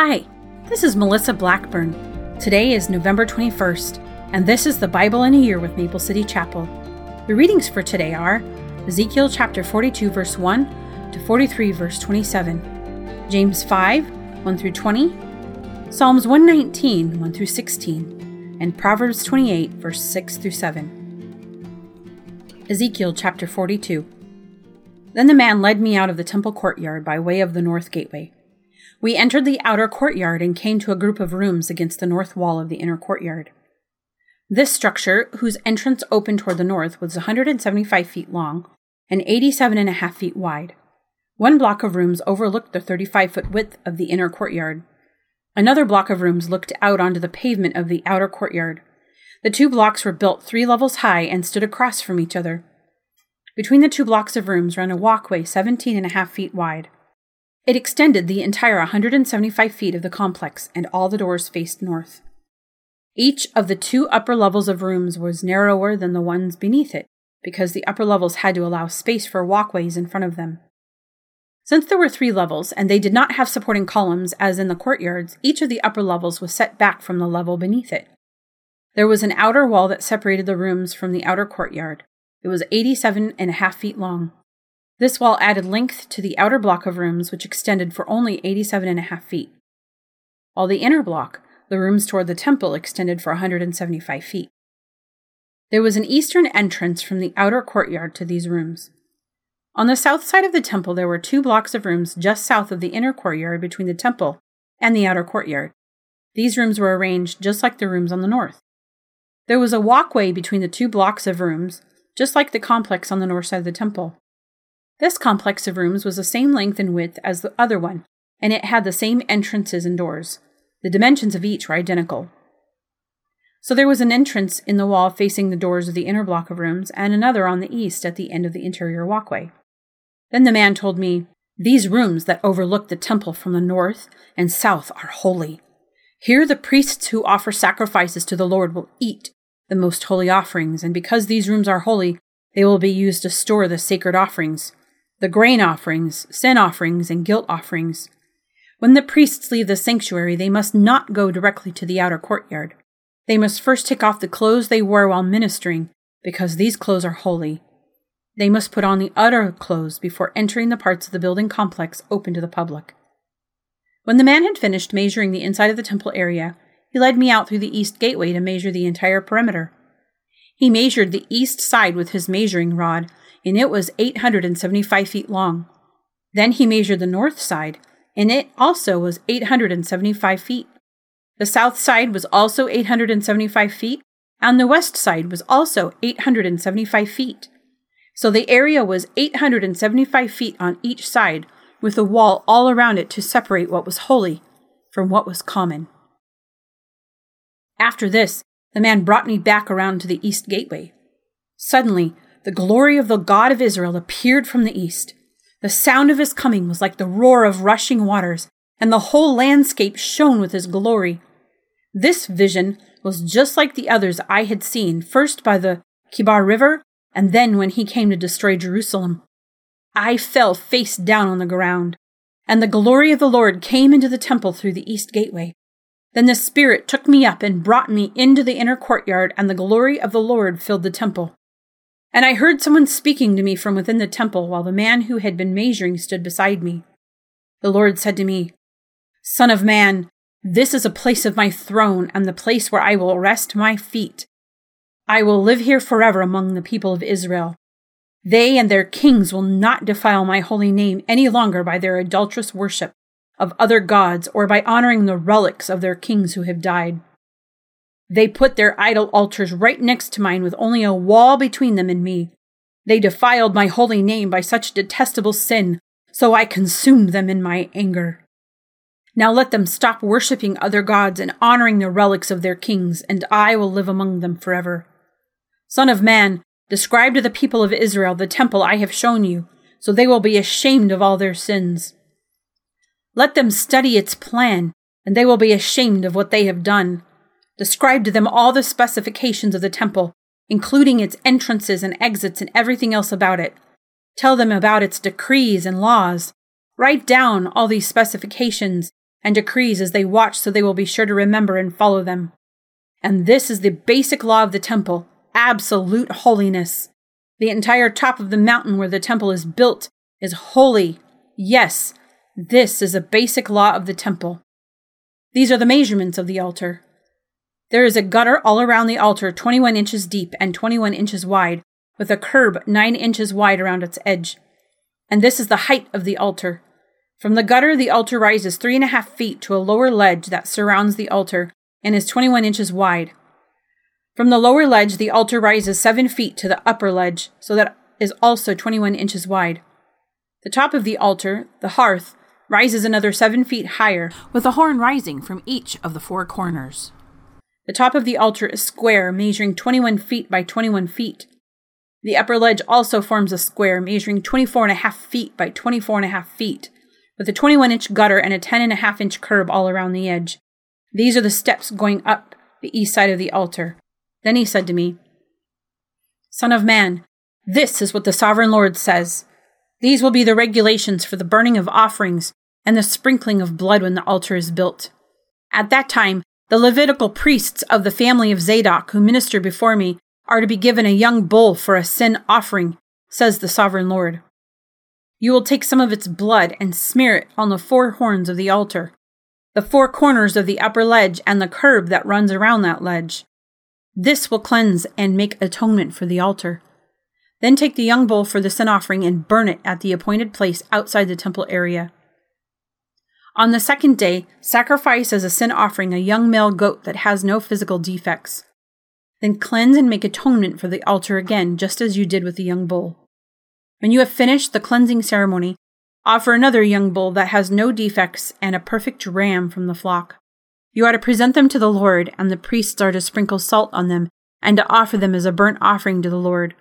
Hi, this is Melissa Blackburn. Today is November 21st, and this is the Bible in a Year with Maple City Chapel. The readings for today are Ezekiel chapter 42, verse 1 to 43, verse 27, James 5, 1 through 20, Psalms 119, 1 through 16, and Proverbs 28, verse 6 through 7. Ezekiel chapter 42. Then the man led me out of the temple courtyard by way of the north gateway. We entered the outer courtyard and came to a group of rooms against the north wall of the inner courtyard. This structure, whose entrance opened toward the north, was 175 feet long and 87 and a half feet wide. One block of rooms overlooked the 35 foot width of the inner courtyard. Another block of rooms looked out onto the pavement of the outer courtyard. The two blocks were built three levels high and stood across from each other. Between the two blocks of rooms ran a walkway 17 and a half feet wide. It extended the entire 175 feet of the complex, and all the doors faced north. Each of the two upper levels of rooms was narrower than the ones beneath it, because the upper levels had to allow space for walkways in front of them. Since there were three levels, and they did not have supporting columns as in the courtyards, each of the upper levels was set back from the level beneath it. There was an outer wall that separated the rooms from the outer courtyard, it was 87 and a half feet long. This wall added length to the outer block of rooms, which extended for only 87 and a half feet, while the inner block, the rooms toward the temple, extended for a 175 feet. There was an eastern entrance from the outer courtyard to these rooms. On the south side of the temple, there were two blocks of rooms just south of the inner courtyard between the temple and the outer courtyard. These rooms were arranged just like the rooms on the north. There was a walkway between the two blocks of rooms, just like the complex on the north side of the temple. This complex of rooms was the same length and width as the other one, and it had the same entrances and doors. The dimensions of each were identical. So there was an entrance in the wall facing the doors of the inner block of rooms, and another on the east at the end of the interior walkway. Then the man told me, These rooms that overlook the temple from the north and south are holy. Here the priests who offer sacrifices to the Lord will eat the most holy offerings, and because these rooms are holy, they will be used to store the sacred offerings, the grain offerings, sin offerings, and guilt offerings. When the priests leave the sanctuary, they must not go directly to the outer courtyard. They must first take off the clothes they wore while ministering, because these clothes are holy. They must put on the outer clothes before entering the parts of the building complex open to the public. When the man had finished measuring the inside of the temple area, he led me out through the east gateway to measure the entire perimeter. He measured the east side with his measuring rod, and it was 875 feet long. Then he measured the north side, and it also was 875 feet. The south side was also 875 feet, and the west side was also 875 feet. So the area was 875 feet on each side, with a wall all around it to separate what was holy from what was common. After this, the man brought me back around to the east gateway. Suddenly, the glory of the God of Israel appeared from the east. The sound of his coming was like the roar of rushing waters, and the whole landscape shone with his glory. This vision was just like the others I had seen, first by the Kebar River, and then when he came to destroy Jerusalem. I fell face down on the ground, and the glory of the Lord came into the temple through the east gateway. Then the Spirit took me up and brought me into the inner courtyard, and the glory of the Lord filled the temple. And I heard someone speaking to me from within the temple while the man who had been measuring stood beside me. The Lord said to me, Son of man, this is a place of my throne and the place where I will rest my feet. I will live here forever among the people of Israel. They and their kings will not defile my holy name any longer by their adulterous worship of other gods or by honoring the relics of their kings who have died. They put their idol altars right next to mine with only a wall between them and me. They defiled my holy name by such detestable sin, so I consumed them in my anger. Now let them stop worshipping other gods and honoring the relics of their kings, and I will live among them forever. Son of man, describe to the people of Israel the temple I have shown you, so they will be ashamed of all their sins. Let them study its plan, and they will be ashamed of what they have done. Describe to them all the specifications of the temple, including its entrances and exits and everything else about it. Tell them about its decrees and laws. Write down all these specifications and decrees as they watch so they will be sure to remember and follow them. And this is the basic law of the temple absolute holiness. The entire top of the mountain where the temple is built is holy. Yes, this is a basic law of the temple. These are the measurements of the altar. There is a gutter all around the altar, 21 inches deep and 21 inches wide, with a curb 9 inches wide around its edge. And this is the height of the altar. From the gutter, the altar rises three and a half feet to a lower ledge that surrounds the altar and is 21 inches wide. From the lower ledge, the altar rises seven feet to the upper ledge, so that is also 21 inches wide. The top of the altar, the hearth, rises another seven feet higher, with a horn rising from each of the four corners. The top of the altar is square, measuring 21 feet by 21 feet. The upper ledge also forms a square, measuring 24 and a half feet by 24 and a half feet with a 21 inch gutter and a 10 and a half inch curb all around the edge. These are the steps going up the east side of the altar. Then he said to me, Son of man, this is what the sovereign Lord says. These will be the regulations for the burning of offerings and the sprinkling of blood when the altar is built. At that time, the Levitical priests of the family of Zadok who minister before me are to be given a young bull for a sin offering, says the sovereign Lord. You will take some of its blood and smear it on the four horns of the altar, the four corners of the upper ledge, and the curb that runs around that ledge. This will cleanse and make atonement for the altar. Then take the young bull for the sin offering and burn it at the appointed place outside the temple area. On the second day, sacrifice as a sin offering a young male goat that has no physical defects. Then cleanse and make atonement for the altar again, just as you did with the young bull. When you have finished the cleansing ceremony, offer another young bull that has no defects and a perfect ram from the flock. You are to present them to the Lord, and the priests are to sprinkle salt on them and to offer them as a burnt offering to the Lord.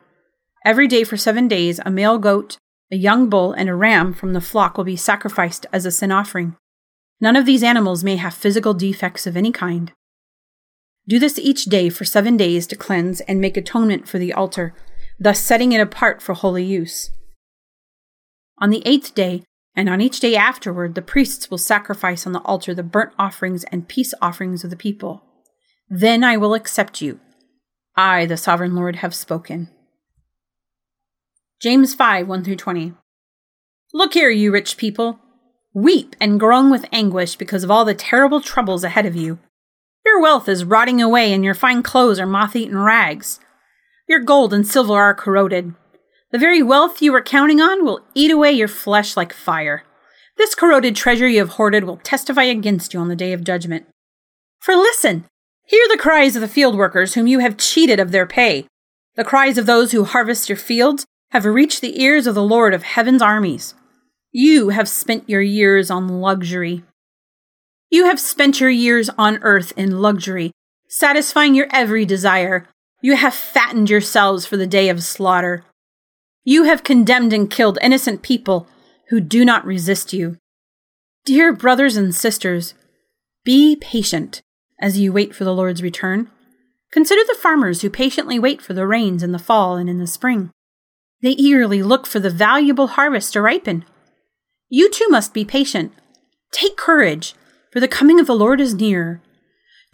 Every day for seven days, a male goat, a young bull, and a ram from the flock will be sacrificed as a sin offering. None of these animals may have physical defects of any kind. Do this each day for seven days to cleanse and make atonement for the altar thus setting it apart for holy use. On the eighth day, and on each day afterward, the priests will sacrifice on the altar the burnt offerings and peace offerings of the people. Then I will accept you. I, the sovereign Lord, have spoken. James 5 1 through 20. Look here, you rich people. Weep and groan with anguish because of all the terrible troubles ahead of you. Your wealth is rotting away, and your fine clothes are moth eaten rags. Your gold and silver are corroded. The very wealth you were counting on will eat away your flesh like fire. This corroded treasure you have hoarded will testify against you on the day of judgment. For listen, hear the cries of the field workers whom you have cheated of their pay. The cries of those who harvest your fields have reached the ears of the Lord of heaven's armies. You have spent your years on luxury. You have spent your years on earth in luxury, satisfying your every desire, you have fattened yourselves for the day of slaughter. You have condemned and killed innocent people who do not resist you. Dear brothers and sisters, be patient as you wait for the Lord's return. Consider the farmers who patiently wait for the rains in the fall and in the spring. They eagerly look for the valuable harvest to ripen. You too must be patient. Take courage, for the coming of the Lord is near.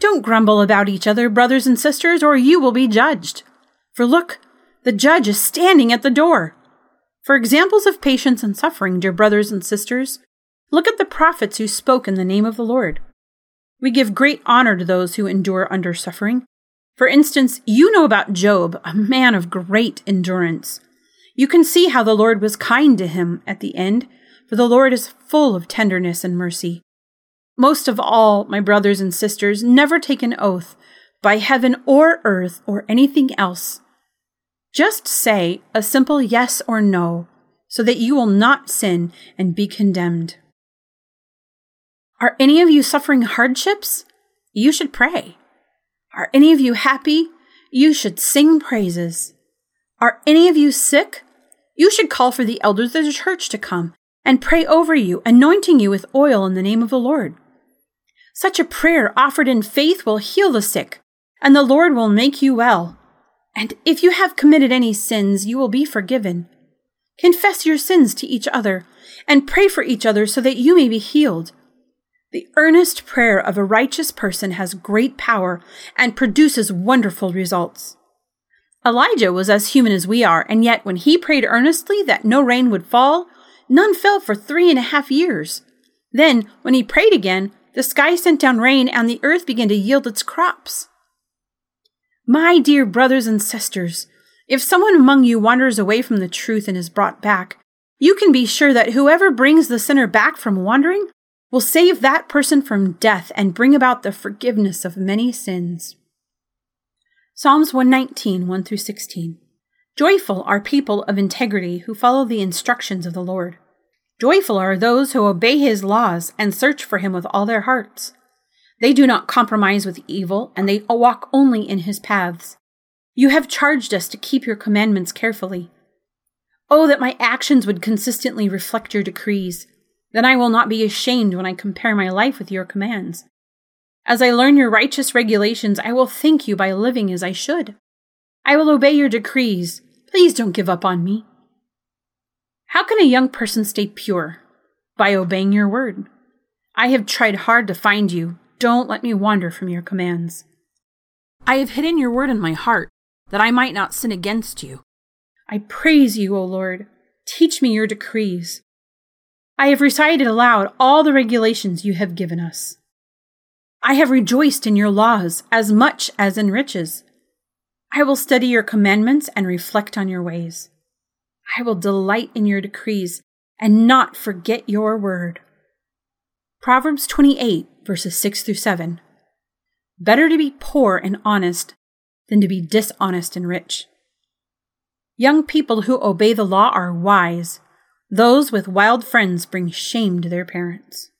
Don't grumble about each other, brothers and sisters, or you will be judged. For look, the judge is standing at the door. For examples of patience and suffering, dear brothers and sisters, look at the prophets who spoke in the name of the Lord. We give great honor to those who endure under suffering. For instance, you know about Job, a man of great endurance. You can see how the Lord was kind to him at the end, for the Lord is full of tenderness and mercy. Most of all, my brothers and sisters, never take an oath by heaven or earth or anything else. Just say a simple yes or no so that you will not sin and be condemned. Are any of you suffering hardships? You should pray. Are any of you happy? You should sing praises. Are any of you sick? You should call for the elders of the church to come and pray over you, anointing you with oil in the name of the Lord. Such a prayer offered in faith will heal the sick, and the Lord will make you well. And if you have committed any sins, you will be forgiven. Confess your sins to each other, and pray for each other so that you may be healed. The earnest prayer of a righteous person has great power and produces wonderful results. Elijah was as human as we are, and yet when he prayed earnestly that no rain would fall, none fell for three and a half years. Then, when he prayed again, the sky sent down rain and the earth began to yield its crops. My dear brothers and sisters, if someone among you wanders away from the truth and is brought back, you can be sure that whoever brings the sinner back from wandering will save that person from death and bring about the forgiveness of many sins. Psalms 119, 1 through 16. Joyful are people of integrity who follow the instructions of the Lord. Joyful are those who obey his laws and search for him with all their hearts. They do not compromise with evil, and they walk only in his paths. You have charged us to keep your commandments carefully. Oh, that my actions would consistently reflect your decrees. Then I will not be ashamed when I compare my life with your commands. As I learn your righteous regulations, I will thank you by living as I should. I will obey your decrees. Please don't give up on me. How can a young person stay pure? By obeying your word. I have tried hard to find you. Don't let me wander from your commands. I have hidden your word in my heart, that I might not sin against you. I praise you, O Lord. Teach me your decrees. I have recited aloud all the regulations you have given us. I have rejoiced in your laws as much as in riches. I will study your commandments and reflect on your ways. I will delight in your decrees and not forget your word. Proverbs 28, verses 6 through 7. Better to be poor and honest than to be dishonest and rich. Young people who obey the law are wise. Those with wild friends bring shame to their parents.